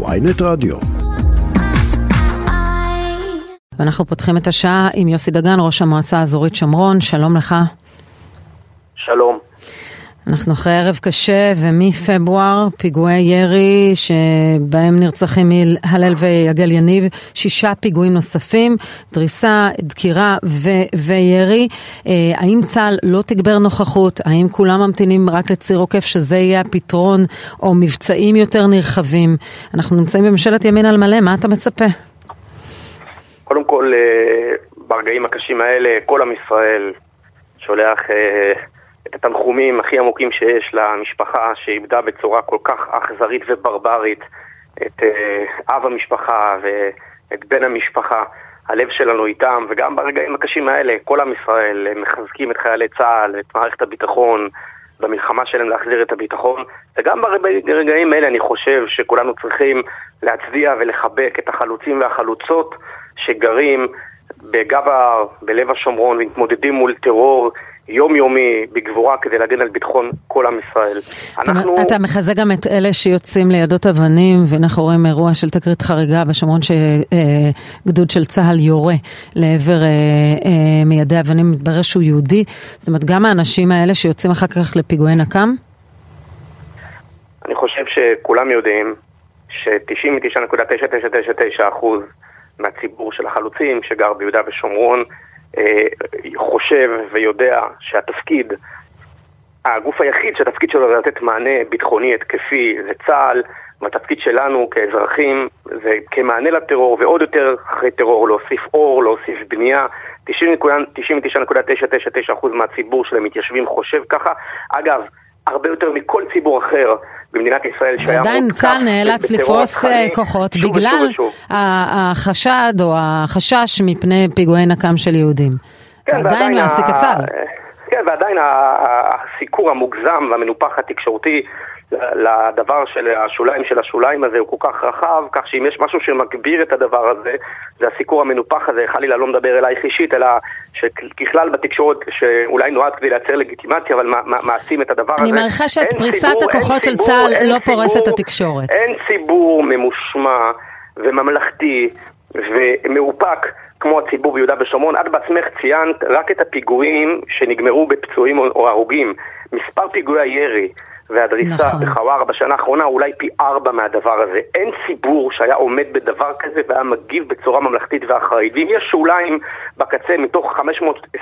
ויינט רדיו. ואנחנו פותחים את השעה עם יוסי דגן, ראש המועצה האזורית שומרון, שלום לך. אנחנו אחרי ערב קשה ומפברואר פיגועי ירי שבהם נרצחים מהלל ויגל יניב, שישה פיגועים נוספים, דריסה, דקירה ו- וירי. אה, האם צה"ל לא תגבר נוכחות? האם כולם ממתינים רק לציר עוקף שזה יהיה הפתרון או מבצעים יותר נרחבים? אנחנו נמצאים בממשלת ימין על מלא, מה אתה מצפה? קודם כל, אה, ברגעים הקשים האלה, כל עם ישראל שולח אה, התנחומים הכי עמוקים שיש למשפחה שאיבדה בצורה כל כך אכזרית וברברית את אה, אב המשפחה ואת בן המשפחה. הלב שלנו איתם, וגם ברגעים הקשים האלה, כל עם ישראל מחזקים את חיילי צה"ל, את מערכת הביטחון, במלחמה שלהם להחזיר את הביטחון. וגם ברגעים האלה אני חושב שכולנו צריכים להצדיע ולחבק את החלוצים והחלוצות שגרים בגב ההר, בלב השומרון, ומתמודדים מול טרור יומיומי בגבורה כדי להגן על ביטחון כל עם ישראל. אנחנו... אתה מחזק גם את אלה שיוצאים לידות אבנים, ואנחנו רואים אירוע של תקרית חריגה בשומרון שגדוד של צה"ל יורה לעבר אה, אה, מיידי אבנים, מתברר שהוא יהודי. זאת אומרת, גם האנשים האלה שיוצאים אחר כך לפיגועי נקם? אני חושב שכולם יודעים ש-99.9999% מהציבור של החלוצים שגר ביהודה ושומרון חושב ויודע שהתפקיד, הגוף היחיד שהתפקיד שלו זה לתת מענה ביטחוני התקפי זה צה"ל, והתפקיד שלנו כאזרחים זה כמענה לטרור ועוד יותר אחרי טרור להוסיף אור, להוסיף בנייה. 99.999% מהציבור של המתיישבים חושב ככה. אגב, הרבה יותר מכל ציבור אחר במדינת ישראל שהיה עדיין צה"ל נאלץ לפרוס אה, כוחות שוב בגלל ושוב ושוב. החשד או החשש מפני פיגועי נקם של יהודים. כן, זה עדיין מעסיק את צה"ל. כן, ועדיין הסיקור המוגזם והמנופח התקשורתי לדבר של השוליים של השוליים הזה הוא כל כך רחב, כך שאם יש משהו שמגביר את הדבר הזה, זה הסיקור המנופח הזה, חלילה לא מדבר אלייך אישית, אלא שככלל בתקשורת, שאולי נועד כדי לייצר לגיטימציה, אבל מעשים את הדבר אני הזה. אני מעריכה שאת פריסת ציבור, הכוחות של צה"ל לא פורסת את התקשורת. אין ציבור ממושמע וממלכתי ומאופק כמו הציבור ביהודה ושומרון. את בעצמך ציינת רק את הפיגועים שנגמרו בפצועים או הרוגים. מספר פיגועי הירי והדריסה נכון. בחווארה בשנה האחרונה אולי פי ארבע מהדבר הזה. אין ציבור שהיה עומד בדבר כזה והיה מגיב בצורה ממלכתית ואחראית. ואם יש שוליים בקצה מתוך 520-530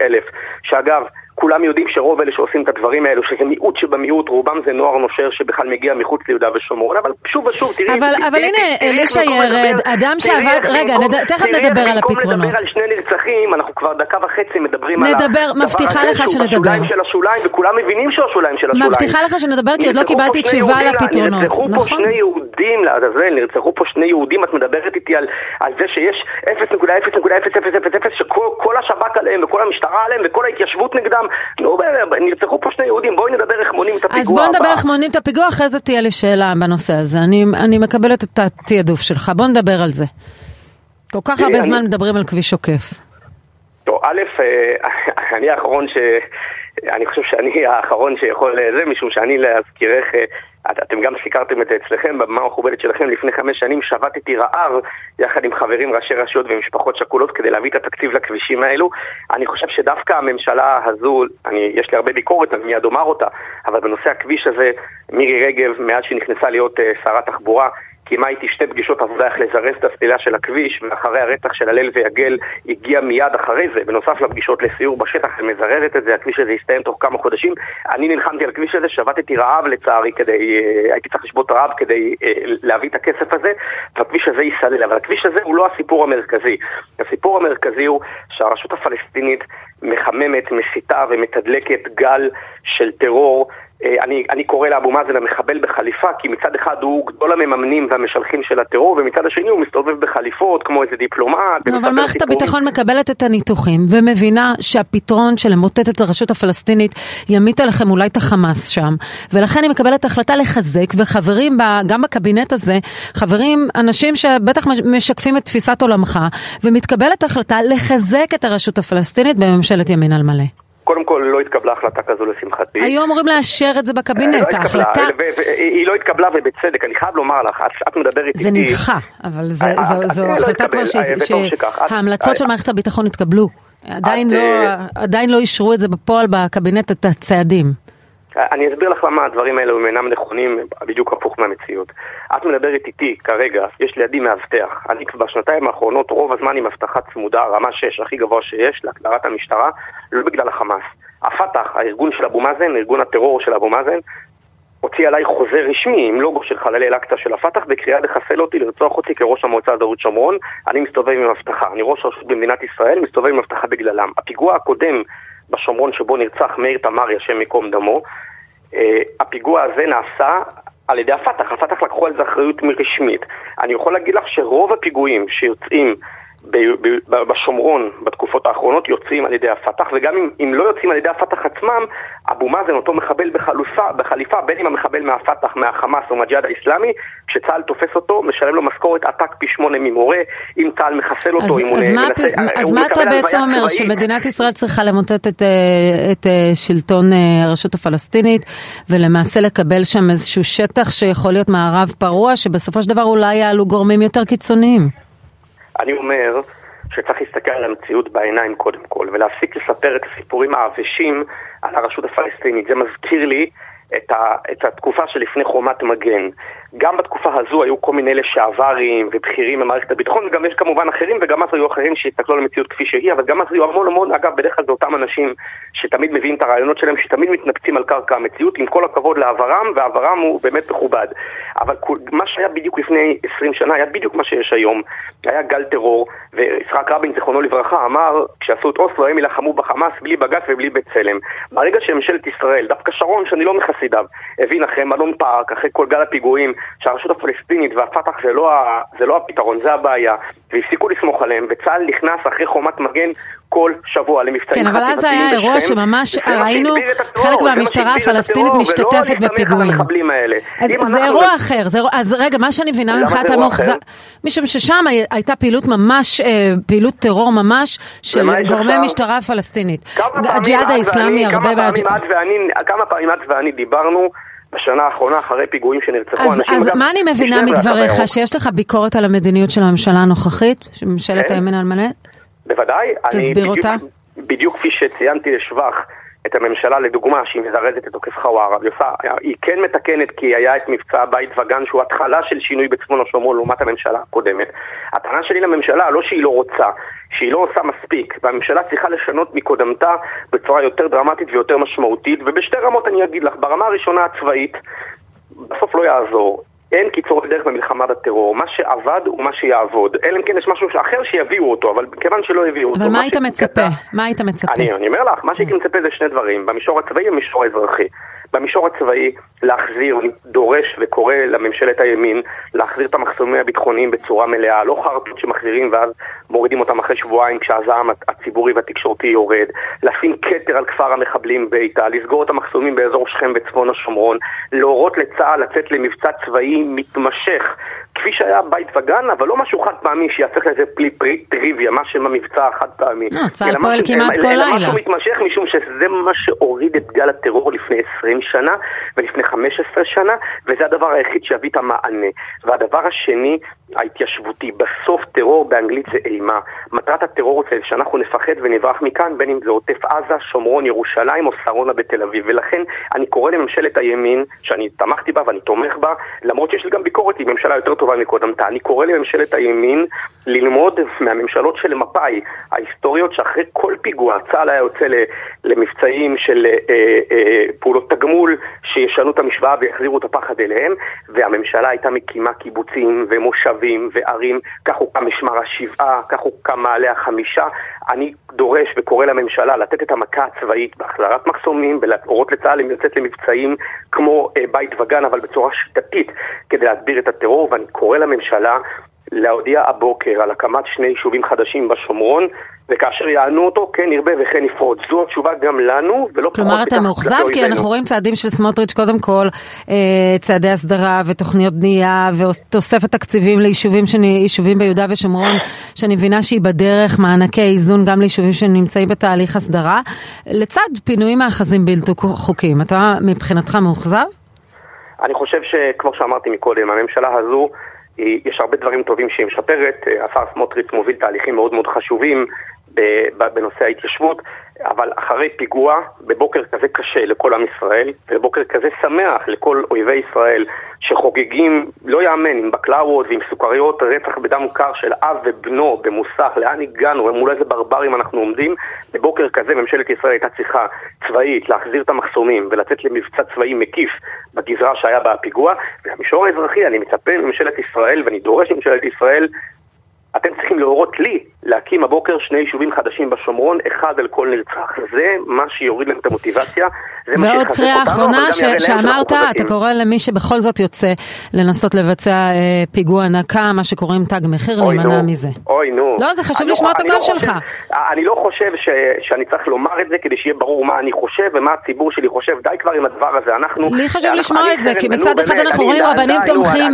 אלף, שאגב, כולם יודעים שרוב אלה שעושים את הדברים האלו, שזה מיעוט שבמיעוט, רובם זה נוער נושר שבכלל מגיע מחוץ ליהודה ושומרון, אבל שוב ושוב, תראי... אבל, תראי, אבל תראי, הנה, אלישע ירד, אדם שעבד, רגע, נד... תכף נדבר על הפתרונות. במקום לדבר על שני נרצחים, אנחנו כבר דקה וחצי מדברים נדבר, על הדבר מבטיחה לך שנדבר. השוליים של השוליים, וכולם מבינים שהוא השוליים של השוליים. מבטיחה לך שנדבר, כי עוד לא קיבלתי תשובה על הפתרונות, נרצחו פה נכון? שני יהודים לעזאזל, נרצחו פה שני יהודים, את מדברת איתי על זה שיש 0.0.0000 שכל השב"כ עליהם, וכל המשטרה עליהם, וכל ההתיישבות נגדם, נו, נרצחו פה שני יהודים, בואי נדבר איך מונים את הפיגוע אז בוא נדבר איך מונים את הפיגוע, אחרי זה תהיה לי שאלה בנושא הזה. אני, אני מקבלת את התעדוף שלך, בוא נדבר על זה. כל כך הרבה זמן מדברים על כביש עוקף. טוב, א', אה, אני האחרון ש... אני חושב שאני האחרון שיכול זה, משום שאני להזכירך, אה, אתם גם סיקרתם את זה אצלכם, במה המכובדת שלכם, לפני חמש שנים שבתתי רעב יחד עם חברים, ראשי רשויות ומשפחות שכולות כדי להביא את התקציב לכבישים האלו. אני חושב שדווקא הממשלה הזו, אני, יש לי הרבה ביקורת, אני מיד אומר אותה, אבל בנושא הכביש הזה, מירי רגב, מאז שהיא נכנסה להיות uh, שרת תחבורה, קיימה איתי שתי פגישות עבודה איך לזרז את הסלילה של הכביש, ואחרי הרצח של הלל ויגל הגיע מיד אחרי זה, בנוסף לפגישות לסיור בשטח ומזרזת את זה, הכביש הזה יסתיים תוך כמה חודשים. אני נלחמתי על הכביש הזה, שבתתי רעב לצערי כדי, אה, הייתי צריך לשבות רעב כדי אה, להביא את הכסף הזה, והכביש הזה ייסלל, אבל הכביש הזה הוא לא הסיפור המרכזי. הסיפור המרכזי הוא שהרשות הפלסטינית מחממת, מסיתה ומתדלקת גל של טרור אני, אני קורא לאבו מאזן המחבל בחליפה, כי מצד אחד הוא גדול המממנים והמשלחים של הטרור, ומצד השני הוא מסתובב בחליפות כמו איזה דיפלומט. אבל מערכת הביטחון מקבלת את הניתוחים, ומבינה שהפתרון של למוטט את הרשות הפלסטינית ימיט עליכם אולי את החמאס שם, ולכן היא מקבלת החלטה לחזק, וחברים גם בקבינט הזה, חברים, אנשים שבטח משקפים את תפיסת עולמך, ומתקבלת החלטה לחזק את הרשות הפלסטינית בממשלת ימין על מלא. קודם כל לא התקבלה החלטה כזו לשמחתי. היו אמורים לאשר את זה בקבינט, לא ההחלטה... היא לא התקבלה ובצדק, אני חייב לומר לך, את מדברת איתי... זה נדחה, אבל זו החלטה כבר שההמלצות של מערכת הביטחון התקבלו. עדיין לא, עדיין לא אישרו את זה בפועל בקבינט, את הצעדים. אני אסביר לך למה הדברים האלו הם אינם נכונים, בדיוק הפוך מהמציאות. את מדברת איתי כרגע, יש לידי מאבטח. אני בשנתיים האחרונות רוב הזמן עם אבטחה צמודה, רמה 6, הכי גבוה שיש, להגדרת המשטרה, לא בגלל החמאס. הפת"ח, הארגון של אבו מאזן, ארגון הטרור של אבו מאזן, הוציא עליי חוזה רשמי עם לוגו של חללי אל-אקצא של הפת"ח בקריאה לחסל אותי, לרצוח אותי כראש המועצה האזורית שומרון. אני מסתובב עם אבטחה. אני ראש רשות במדינת ישראל, מסתובב עם אבטחה בגללם. הפיגוע הקודם בשומרון שבו נרצח מאיר תמרי, השם ייקום דמו, הפיגוע הזה נעשה על ידי הפת"ח. הפת"ח לקחו על זה אחריות רשמית. אני יכול להגיד לך שרוב הפיגועים שיוצאים בשומרון בתקופות האחרונות יוצאים על ידי הפת"ח, וגם אם, אם לא יוצאים על ידי הפת"ח עצמם, אבו מאזן, אותו מחבל בחלופה, בחליפה, בין אם המחבל מהפת"ח, מהחמאס או מהג'יהאד האיסלאמי, כשצה"ל תופס אותו, משלם לו משכורת עתק פי שמונה ממורה, אם צה"ל מחסל אותו, אז, אם אז הוא... מה, מנסה, אז מה אתה בעצם אומר, צבאית? שמדינת ישראל צריכה למוטט את, אה, את אה, שלטון אה, הרשות הפלסטינית, ולמעשה לקבל שם איזשהו שטח שיכול להיות מערב פרוע, שבסופו של דבר אולי יעלו גורמים יותר קיצוניים? אני אומר שצריך להסתכל על המציאות בעיניים קודם כל, ולהפסיק לספר את הסיפורים העבשים על הרשות הפלסטינית. זה מזכיר לי את, ה, את התקופה שלפני חומת מגן. גם בתקופה הזו היו כל מיני לשעברים ובכירים במערכת הביטחון, וגם יש כמובן אחרים, וגם אז היו אחרים שהסתכלו על המציאות כפי שהיא, אבל גם אז היו המון המון, אגב, בדרך כלל זה אותם אנשים שתמיד מביאים את הרעיונות שלהם, שתמיד מתנפצים על קרקע המציאות, עם כל הכבוד לעברם, ועברם הוא באמת מכובד. אבל מה שהיה בדיוק לפני 20 שנה היה בדיוק מה שיש היום. היה גל טרור, ויצחק רבין, זיכרונו לברכה, אמר, כשעשו את אוסלו, הם יילחמו בחמאס בלי בג"ץ ובלי בצלם. ברגע שממשלת ישראל, דווקא שרון, שאני לא מחסידיו, הבין אחרי מלון פארק, אחרי כל גל הפיגועים, שהרשות הפלסטינית והפת"ח זה לא, זה לא הפתרון, זה הבעיה, והפסיקו לסמוך עליהם, וצה"ל נכנס אחרי חומת מגן כל שבוע למבצעים כן, אבל אז היה אירוע שממש ראינו חלק מהמשטרה הפלסטינית משתתפת בפיגועים. זה אירוע אחר, אז רגע, מה שאני מבינה ממך אתה מאוכזב, משום ששם הייתה פעילות ממש, אה, פעילות טרור ממש של גורמי משטרה פלסטינית. הג'יהאד האיסלאמי הרבה... כמה פעמים את ואני דיברנו בשנה האחרונה אחרי פיגועים שנרצחו אז, אנשים. אז מה אני מבינה מדבריך? שיש לך ביקורת על המדיניות של הממשלה הנוכחית? ממשלת כן. הימין על מלא? בוודאי. תסביר בדיוק, אותה. בדיוק כפי שציינתי לשבח את הממשלה לדוגמה שהיא מזרזת את עוקף חווארה, היא כן מתקנת כי היה את מבצע בית וגן שהוא התחלה של שינוי בצפון השומרון לעומת הממשלה הקודמת. הטענה שלי לממשלה לא שהיא לא רוצה, שהיא לא עושה מספיק, והממשלה צריכה לשנות מקודמתה בצורה יותר דרמטית ויותר משמעותית, ובשתי רמות אני אגיד לך, ברמה הראשונה הצבאית, בסוף לא יעזור. אין קיצורי דרך במלחמה בטרור, מה שעבד הוא מה שיעבוד, אלא אם כן יש משהו אחר שיביאו אותו, אבל כיוון שלא הביאו אותו... אבל מה היית מצפה? מה היית מצפה? אני, אני אומר לך, מה שהייתי מצפה זה שני דברים, במישור הצבאי ובמישור האזרחי. במישור הצבאי להחזיר, דורש וקורא לממשלת הימין להחזיר את המחסומים הביטחוניים בצורה מלאה, לא חרטות שמחזירים ואז מורידים אותם אחרי שבועיים כשהזעם הציבורי והתקשורתי יורד, לשים כתר על כפר המחבלים ביתה, לסגור את המחסומים באזור שכם בצפון השומרון, להורות לצה"ל לצאת למבצע צבאי מתמשך כפי שהיה בית וגן, אבל לא משהו חד פעמי שיהפך לזה פלי פרי טריוויה, מה שם המבצע החד פעמי. לא, צה"ל פועל כמעט כל לילה. אלא משהו מתמשך משום שזה מה שהוריד את גל הטרור לפני 20 שנה ולפני 15 שנה, וזה הדבר היחיד שיביא את המענה. והדבר השני, ההתיישבותי. בסוף טרור באנגלית זה אימה. מטרת הטרור זה שאנחנו נפחד ונברח מכאן, בין אם זה עוטף עזה, שומרון, ירושלים או שרונה בתל אביב. ולכן אני קורא לממשלת הימין, שאני תמכתי בה ואני תומך בה, למרות שיש לי גם ביקורת, היא ממשלה יותר טובה מקודמתה. אני קורא לממשלת הימין ללמוד מהממשלות של מפא"י, ההיסטוריות שאחרי כל פיגוע צה"ל היה יוצא למבצעים של אה, אה, פעולות תגמול שישנו את המשוואה ויחזירו את הפחד אליהם, והממשלה הייתה מקימה קיבוצים ומושבים וערים, כך הוקם משמר השבעה, כך הוקם מעלה החמישה. אני דורש וקורא לממשלה לתת את המכה הצבאית בהחזרת מחסומים ולהורות לצה"ל לצאת למבצעים כמו אה, בית וגן, אבל בצורה שיטתית, כדי להסביר את הטרור, ואני קורא לממשלה להודיע הבוקר על הקמת שני יישובים חדשים בשומרון, וכאשר יענו אותו, כן ירבה וכן יפרוץ. זו התשובה גם לנו, ולא כלומר, אתה מאוכזב כי אנחנו רואים צעדים של סמוטריץ', קודם כל, אה, צעדי הסדרה ותוכניות בנייה ותוספת תקציבים ליישובים שני, ביהודה ושומרון, שאני מבינה שהיא בדרך, מענקי איזון גם ליישובים שנמצאים בתהליך הסדרה, לצד פינויים מאחזים בלתי חוקיים. אתה מבחינתך מאוכזב? אני חושב שכמו שאמרתי מקודם, הממשלה הזו יש הרבה דברים טובים שהיא משפרת, השר סמוטריץ' מוביל תהליכים מאוד מאוד חשובים בנושא ההתיישבות, אבל אחרי פיגוע, בבוקר כזה קשה לכל עם ישראל, ובוקר כזה שמח לכל אויבי ישראל שחוגגים, לא יאמן, עם בקלאוות ועם סוכריות, רצח בדם קר של אב ובנו במוסך, לאן הגענו, מול איזה ברברים אנחנו עומדים, בבוקר כזה ממשלת ישראל הייתה צריכה צבאית להחזיר את המחסומים ולצאת למבצע צבאי מקיף בגזרה שהיה בה הפיגוע, ובמישור האזרחי אני מצפה מממשלת ישראל ואני דורש מממשלת ישראל אתם צריכים להורות לי להקים הבוקר שני יישובים חדשים בשומרון, אחד על כל נרצח. זה מה שיוריד להם את המוטיבציה. ועוד קריאה אחרונה ש- שאמרת, אתה קורא למי שבכל זאת יוצא לנסות לבצע אה, פיגוע נקה, מה שקוראים תג מחיר, להימנע מזה. אוי נו. לא, זה חשוב לשמוע את הקול לא שלך. אני לא חושב ש, שאני צריך לומר את זה כדי שיהיה ברור מה אני חושב ומה הציבור שלי חושב. די כבר עם הדבר הזה, אנחנו... לי חשוב לשמוע את זה, כי מצד אחד אנחנו רואים רבנים תומכים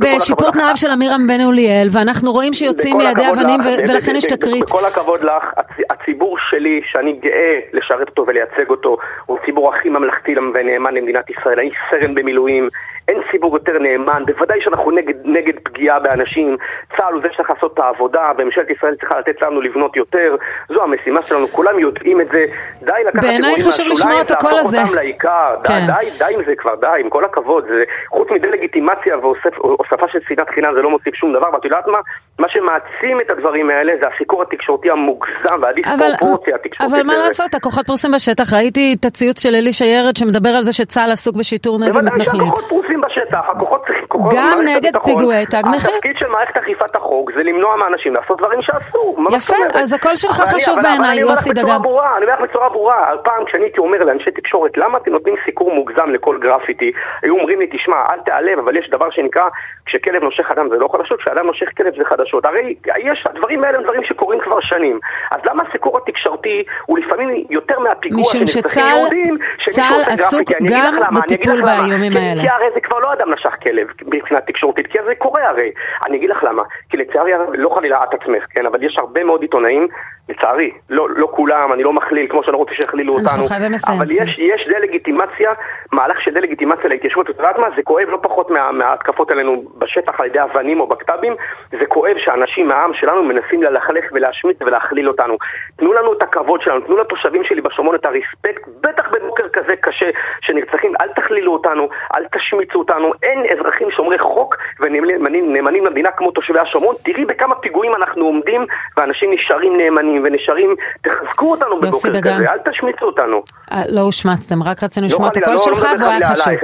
בשיפור תנאיו של עמירם בן אוליאל, ואנחנו רואים שיוצאים מידי אבנים ולכן יש תקרית. בכל הכבוד לך, הציבור שלי, שאני גאה לשרת אותו ולייצג אותו, הוא הציבור הכי ממלכתי ונאמן למדינת ישראל. אני סרן במילואים, אין ציבור יותר נאמן, בוודאי שאנחנו נגד, נגד פגיעה באנשים. צה"ל הוא זה שצריך לעשות את העבודה, וממשלת ישראל צריכה לתת לנו לבנות יותר. זו המשימה שלנו, כולם יודעים את זה. די לקחת אירועים מהשוליים, להפוך אותם לעיקר. כן. די, די, די עם זה כבר, די, עם כל הכבוד. זה, חוץ מדה-לגיטימציה והוספה של שנאת חינם זה לא מוסיף שום דבר, ואת יודעת מה? מה שמעצים את הדברים האלה זה הסיקור התקשורתי המוגזם והדיספרופורציה התקשורתית. אבל מה לעשות, הכוחות פרוסים בשטח. ראיתי את הציוץ של אלי שיירת שמדבר על זה שצה"ל עסוק בשיטור נגד מתנחלים. בוודאי שהכוחות פרוסים ரொம்ப בשטח, הכוחות צריכים... גם נגד פיגועי תג מחיר. התפקיד של מערכת אכיפת החוק זה למנוע מאנשים לעשות דברים שאסור. יפה, אז הקול שלך חשוב בעיניי, יוסי דגן. אני אומר לך בצורה ברורה, פעם כשאני הייתי אומר לאנשי תקשורת, למה אתם נותנים סיקור מוגזם לכל גרפיטי? היו אומרים לי, תשמע, אל תיעלב, אבל יש דבר שנקרא, כשכלב נושך אדם זה לא חדשות, כשאדם נושך כלב זה חדשות. הרי יש, הדברים האלה הם דברים שקורים כבר שנים. אז למה הסיקור התקשורתי הוא לפעמים יותר מהפיגוע שנרצחים יהודים, שצה"ל עסוק גם בטיפול באיומים האלה. כי הרי זה כבר לא אדם נשך כלב מבחינה תקשורתית, כי זה קורה הרי. אני אגיד לך למה. כי לצערי הרב, לא חלילה את עצמך, כן, אבל יש הרבה מאוד עיתונאים, לצערי, לא, לא כולם, אני לא מכליל, כמו שאני לא רוצה שיכלילו אותנו, אבל יש, יש דה-לגיטימציה, מהלך של דה-לגיטימציה להתיישבות, את יודעת מה? זה כואב לא פחות מה, מההתקפות עלינו בשטח על ידי אבנים או בקת"בים, זה כואב שאנשים מהעם שלנו מנסים ללכלך ולהשמיץ ולהכליל אותנו. תנו לנו את הכבוד שלנו, תנו לתושבים שלי בשומרון את הרספקט, בטח בבוקר כזה קשה שנרצחים, אל תכלילו אותנו, אל תשמיצו אותנו, אין אזרחים שומרי חוק ונאמנים למדינה כמו תושבי השומרון, תראי בכמה פיגועים אנחנו עומדים ואנשים נשארים נאמנים ונשארים, תחזקו אותנו בבוקר כזה, אל תשמיצו אותנו. לא הושמצתם, רק רצינו לשמוע את הקול שלך והוא היה חשוב.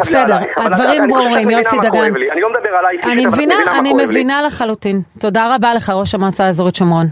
בסדר, הדברים ברורים, יוסי דגן. אני לא מדבר עלייך, אני מבינה, אני מבינה לחלוטין. תודה רבה לך, ראש המועצה האזורית שומרון.